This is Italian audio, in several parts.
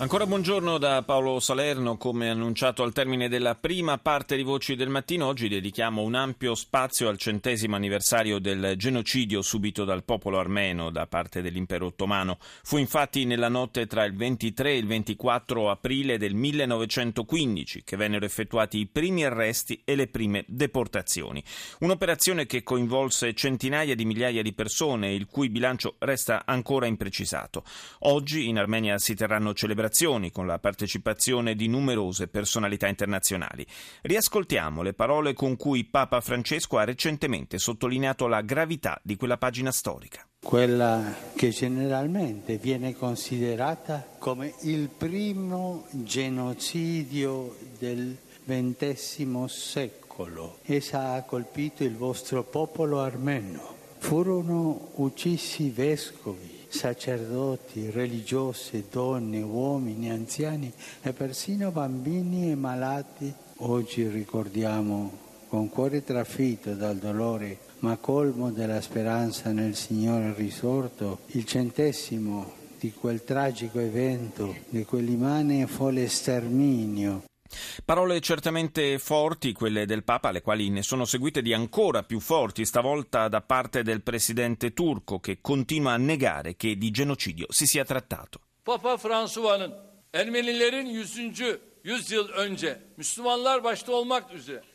Ancora buongiorno da Paolo Salerno, come annunciato al termine della prima parte di Voci del Mattino, oggi dedichiamo un ampio spazio al centesimo anniversario del genocidio subito dal popolo armeno da parte dell'impero ottomano. Fu infatti nella notte tra il 23 e il 24 aprile del 1915 che vennero effettuati i primi arresti e le prime deportazioni. Un'operazione che coinvolse centinaia di migliaia di persone, il cui bilancio resta ancora imprecisato. Oggi in Armenia si terranno celebrazioni celebrazioni con la partecipazione di numerose personalità internazionali. Riascoltiamo le parole con cui Papa Francesco ha recentemente sottolineato la gravità di quella pagina storica. Quella che generalmente viene considerata come il primo genocidio del XX secolo. Essa ha colpito il vostro popolo armeno. Furono uccisi vescovi, sacerdoti, religiose, donne, uomini, anziani e persino bambini e malati. Oggi ricordiamo con cuore trafitto dal dolore, ma colmo della speranza nel Signore risorto, il centesimo di quel tragico evento, di quell'immane folle sterminio Parole certamente forti, quelle del Papa, alle quali ne sono seguite di ancora più forti, stavolta da parte del presidente turco, che continua a negare che di genocidio si sia trattato. Papa François'nın Ermenilerin 100. yüzyıl önce Müslümanlar başta olmak üzere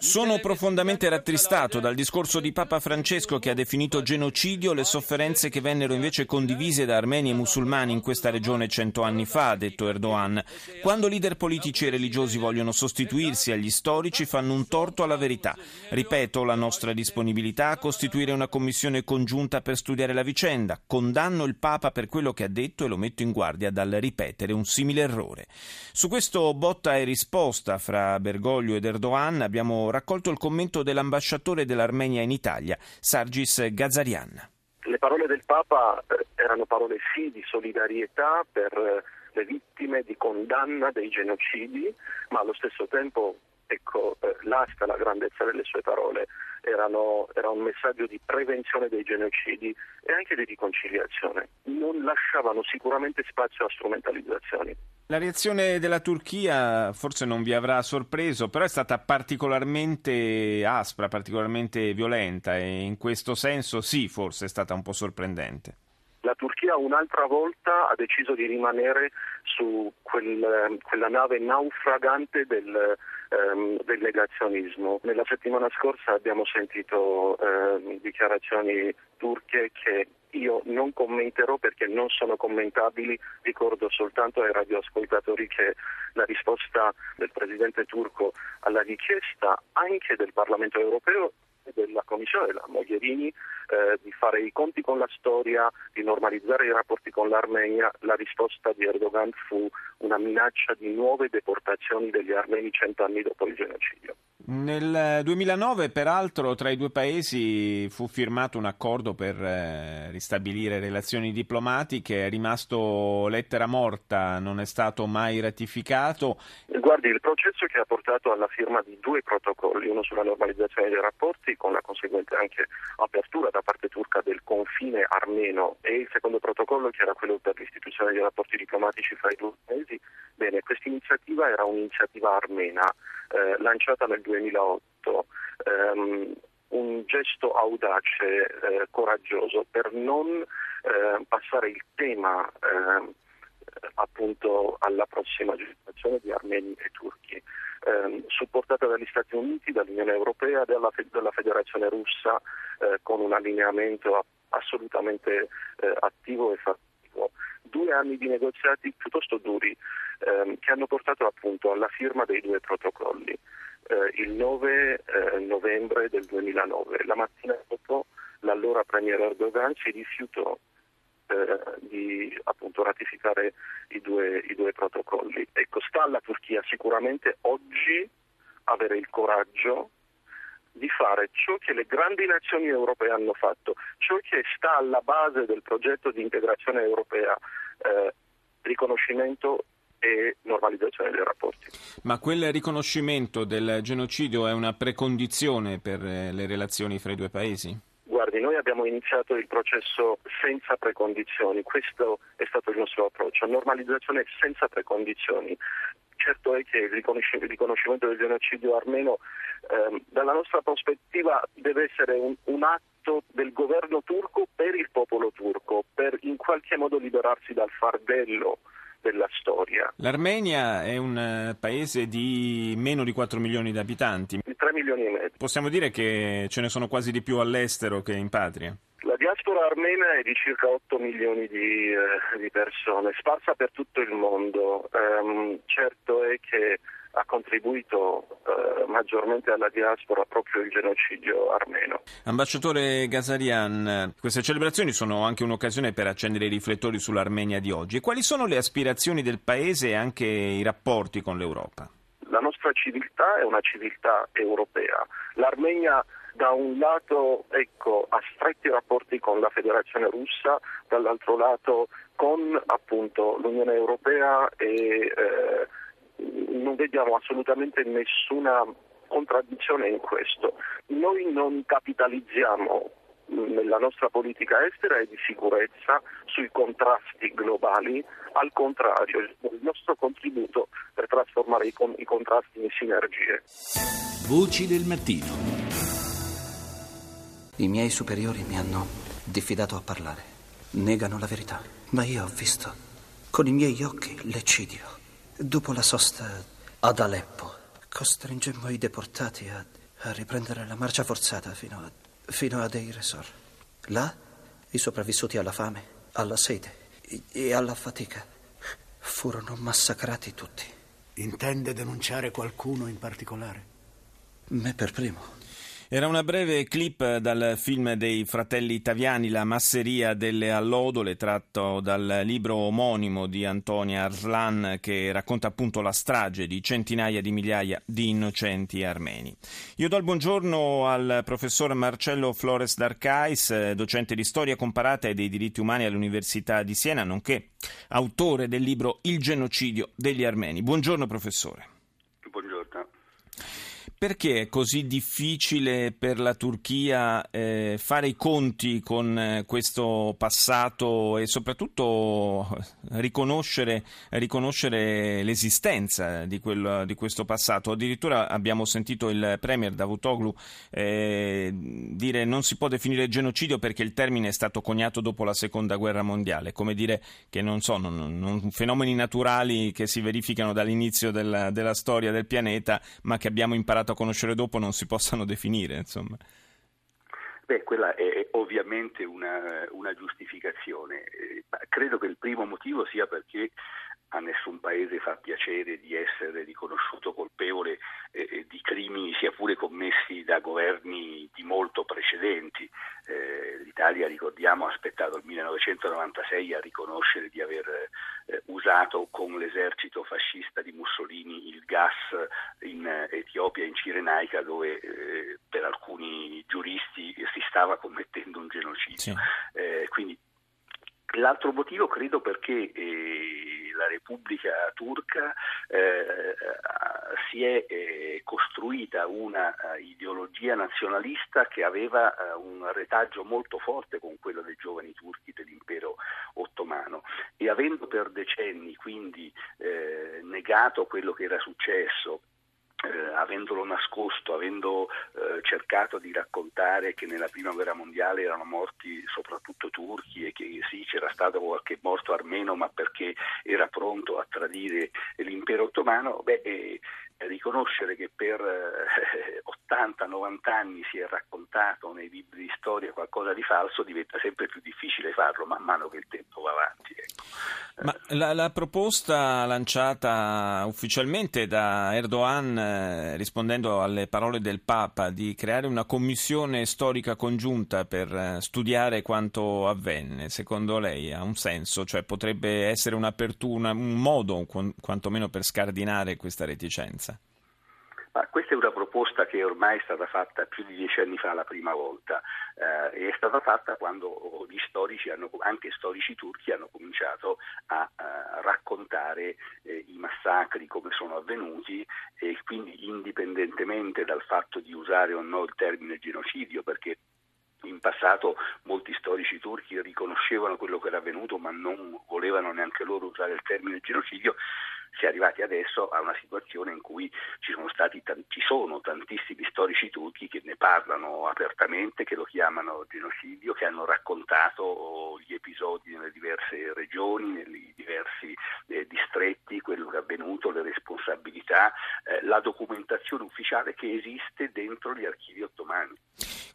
Sono profondamente rattristato dal discorso di Papa Francesco che ha definito genocidio le sofferenze che vennero invece condivise da armeni e musulmani in questa regione cento anni fa, ha detto Erdogan. Quando leader politici e religiosi vogliono sostituirsi agli storici fanno un torto alla verità. Ripeto la nostra disponibilità a costituire una commissione congiunta per studiare la vicenda. Condanno il Papa per quello che ha detto e lo metto in guardia dal ripetere un un simile errore. Su questo botta e risposta fra Bergoglio ed Erdogan abbiamo raccolto il commento dell'ambasciatore dell'Armenia in Italia, Sargis Gazarian. Le parole del Papa eh, erano parole sì di solidarietà per eh, le vittime, di condanna dei genocidi, ma allo stesso tempo ecco, eh, l'asta, la grandezza delle sue parole erano, era un messaggio di prevenzione dei genocidi e anche di riconciliazione. Non lasciavano sicuramente spazio a strumentalizzazioni. La reazione della Turchia forse non vi avrà sorpreso, però è stata particolarmente aspra, particolarmente violenta e in questo senso sì, forse è stata un po' sorprendente. La Turchia un'altra volta ha deciso di rimanere su quel, quella nave naufragante del, ehm, del negazionismo. Nella settimana scorsa abbiamo sentito ehm, dichiarazioni turche che io non commenterò perché non sono commentabili, ricordo soltanto ai radioascoltatori che la risposta del presidente turco alla richiesta anche del Parlamento europeo della Commissione della Mogherini eh, di fare i conti con la storia, di normalizzare i rapporti con l'Armenia, la risposta di Erdogan fu una minaccia di nuove deportazioni degli armeni cent'anni dopo il genocidio. Nel 2009, peraltro, tra i due paesi fu firmato un accordo per eh, ristabilire relazioni diplomatiche, è rimasto lettera morta, non è stato mai ratificato. Guardi, il processo che ha portato alla firma di due protocolli, uno sulla normalizzazione dei rapporti con la conseguente anche apertura da parte turca del confine armeno. E il secondo protocollo che era quello per l'istituzione dei rapporti diplomatici fra i due paesi, bene, questa iniziativa era un'iniziativa armena eh, lanciata nel 2008, ehm, un gesto audace, eh, coraggioso per non eh, passare il tema ehm, appunto alla prossima generazione di armeni e turchi, ehm, supportata dagli Stati Uniti, dall'Unione Europea, dalla, dalla Federazione Russa eh, con un allineamento assolutamente eh, attivo e fattivo. Due anni di negoziati piuttosto duri ehm, che hanno portato appunto alla firma dei due protocolli eh, il 9 eh, novembre del 2009. La mattina dopo l'allora Premier Erdogan si rifiutò eh, di appunto ratificare i due, i due protocolli. Ecco, sta alla Turchia sicuramente oggi avere il coraggio di fare ciò che le grandi nazioni europee hanno fatto, ciò che sta alla base del progetto di integrazione europea, eh, riconoscimento e normalizzazione dei rapporti. Ma quel riconoscimento del genocidio è una precondizione per eh, le relazioni fra i due paesi? Guardi, noi abbiamo iniziato il processo senza precondizioni, questo è stato il nostro approccio, normalizzazione senza precondizioni. Certo è che il riconoscimento del genocidio armeno eh, dalla nostra prospettiva deve essere un, un atto del governo turco per il popolo turco, per in qualche modo liberarsi dal fardello della storia. L'Armenia è un eh, paese di meno di 4 milioni di abitanti. Di 3 milioni e mezzo. Possiamo dire che ce ne sono quasi di più all'estero che in patria? La diaspora armena è di circa 8 milioni di, eh, di persone, sparsa per tutto il mondo. Um, certo è che ha contribuito eh, maggiormente alla diaspora proprio il genocidio armeno. Ambasciatore Gazarian, queste celebrazioni sono anche un'occasione per accendere i riflettori sull'Armenia di oggi. E quali sono le aspirazioni del Paese e anche i rapporti con l'Europa? La nostra civiltà è una civiltà europea. L'Armenia da un lato ecco, ha stretti rapporti con la Federazione russa, dall'altro lato con appunto, l'Unione Europea e eh, non vediamo assolutamente nessuna contraddizione in questo. Noi non capitalizziamo nella nostra politica estera e di sicurezza sui contrasti globali, al contrario, il nostro contributo per trasformare i, con- i contrasti in sinergie. Voci del mattino. I miei superiori mi hanno diffidato a parlare. Negano la verità, ma io ho visto con i miei occhi l'eccidio. Dopo la sosta ad Aleppo, costringemmo i deportati a, a riprendere la marcia forzata fino a, fino a Deir. Là, i sopravvissuti alla fame, alla sete e alla fatica furono massacrati tutti. Intende denunciare qualcuno in particolare? Me per primo. Era una breve clip dal film dei fratelli Taviani, La masseria delle allodole, tratto dal libro omonimo di Antonia Arslan che racconta appunto la strage di centinaia di migliaia di innocenti armeni. Io do il buongiorno al professor Marcello Flores d'Arcais, docente di storia comparata e dei diritti umani all'Università di Siena, nonché autore del libro Il genocidio degli armeni. Buongiorno professore. Perché è così difficile per la Turchia eh, fare i conti con eh, questo passato e soprattutto riconoscere, riconoscere l'esistenza di, quel, di, questo passato? Addirittura abbiamo sentito il premier Davutoglu eh, dire non si può definire genocidio perché il termine è stato coniato dopo la seconda guerra mondiale, come dire che non sono non, fenomeni naturali che si verificano dall'inizio della, della storia del pianeta ma che abbiamo imparato a conoscere dopo non si possano definire, insomma. Beh, quella è ovviamente una, una giustificazione. Eh, credo che il primo motivo sia perché a nessun paese fa piacere di essere riconosciuto colpevole eh, eh, di crimini sia pure commessi da governi di molto precedenti. Eh, L'Italia, ricordiamo, ha aspettato il 1996 a riconoscere di aver eh, usato con l'esercito fascista di Mussolini il gas in Etiopia, in Cirenaica, dove eh, per alcuni giuristi si stava commettendo un genocidio. Sì. Eh, quindi L'altro motivo credo perché eh, la Repubblica turca eh, si è eh, costruita una uh, ideologia nazionalista che aveva uh, un retaggio molto forte con quello dei giovani turchi dell'impero ottomano e avendo per decenni quindi eh, negato quello che era successo eh, avendolo nascosto, avendo eh, cercato di raccontare che nella prima guerra mondiale erano morti soprattutto turchi e che sì c'era stato qualche morto armeno ma perché era pronto a tradire l'impero ottomano, beh, eh, riconoscere che per eh, 80-90 anni si è raccontato nei libri di storia qualcosa di falso diventa sempre più difficile farlo man mano che il tempo va avanti. Ecco. Ma la, la, proposta lanciata ufficialmente da Erdogan eh, rispondendo alle parole del Papa di creare una commissione storica congiunta per eh, studiare quanto avvenne, secondo lei ha un senso? Cioè potrebbe essere un'apertura, un modo quantomeno per scardinare questa reticenza? Ma questa è una proposta che ormai è stata fatta più di dieci anni fa la prima volta. Eh, è stata fatta quando gli storici, hanno, anche storici turchi, hanno cominciato a, a raccontare eh, i massacri come sono avvenuti e quindi indipendentemente dal fatto di usare o no il termine genocidio perché in passato molti storici turchi riconoscevano quello che era avvenuto ma non volevano neanche loro usare il termine genocidio, si è arrivati adesso a una situazione in cui ci sono, stati, ci sono tantissimi storici turchi che ne parlano apertamente, che lo chiamano genocidio, che hanno raccontato gli episodi nelle diverse regioni, nei diversi eh, distretti, quello che è avvenuto, le responsabilità, eh, la documentazione ufficiale che esiste dentro gli archivi ottomani.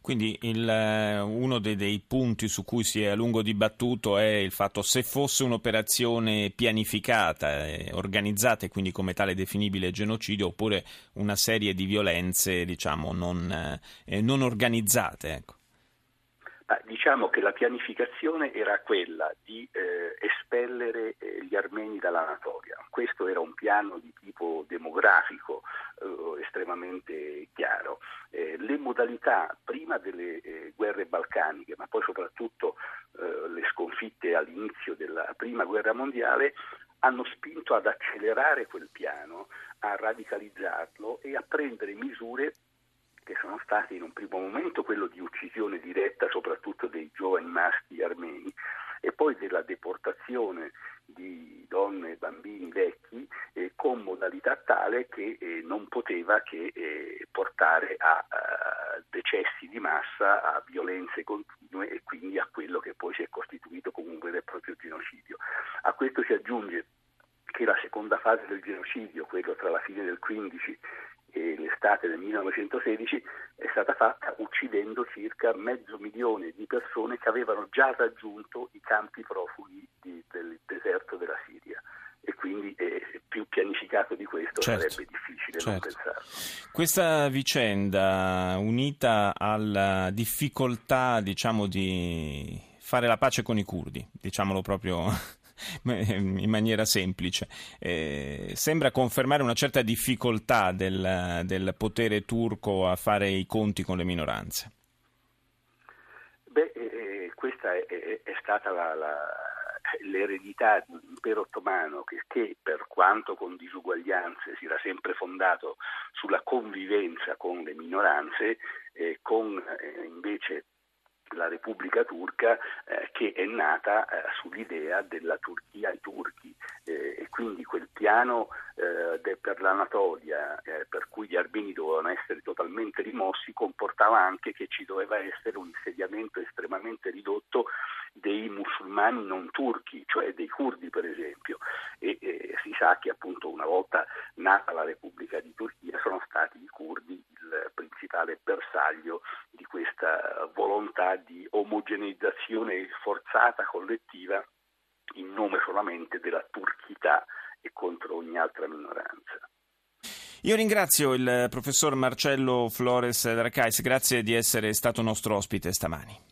Quindi il, eh, uno dei, dei, punti su cui si è a lungo dibattuto è il fatto se fosse un'operazione pianificata, eh, organizzata e quindi come tale definibile genocidio oppure una serie di violenze diciamo, non, eh, non organizzate. Ecco. Diciamo che la pianificazione era quella di eh, espellere eh, gli armeni dall'Anatolia. Questo era un piano di tipo demografico eh, estremamente chiaro. Eh, le modalità prima delle eh, guerre balcaniche, ma poi soprattutto eh, le sconfitte all'inizio della prima guerra mondiale, hanno spinto ad accelerare quel piano, a radicalizzarlo e a prendere misure che sono stati in un primo momento quello di uccisione diretta soprattutto dei giovani maschi armeni e poi della deportazione di donne e bambini vecchi eh, con modalità tale che eh, non poteva che eh, portare a, a, decessi di massa, a violenze continue e quindi a quello che poi si è costituito come un vero e proprio genocidio. A questo si aggiunge che la seconda fase del genocidio, quello tra la fine del 15 e l'estate del 1916 è stata fatta uccidendo circa mezzo milione di persone che avevano già raggiunto i campi profughi di, del deserto della Siria e quindi eh, più pianificato di questo certo, sarebbe difficile certo. non pensarlo. Questa vicenda unita alla difficoltà diciamo, di fare la pace con i curdi, diciamolo proprio in maniera semplice. Eh, sembra confermare una certa difficoltà del, del, potere turco a fare i conti con le minoranze. Beh, eh, eh questa è, è, è stata la, la, l'eredità dell'impero ottomano che, che, per quanto con disuguaglianze si era sempre fondato sulla convivenza con le minoranze, eh, con eh, invece la Repubblica Turca eh, che è nata eh, sull'idea della Turchia ai turchi. Eh, e quindi quel piano eh, de, per l'Anatolia eh, per cui gli armeni dovevano essere totalmente rimossi comportava anche che ci doveva essere un insediamento estremamente ridotto dei musulmani non turchi, cioè dei curdi per esempio. E si sa che appunto una volta nata la Repubblica di Turchia sono stati i curdi il principale bersaglio questa volontà di omogeneizzazione forzata collettiva in nome solamente della turchità e contro ogni altra minoranza. Io ringrazio il professor Marcello Flores Dracais, grazie di essere stato nostro ospite stamani.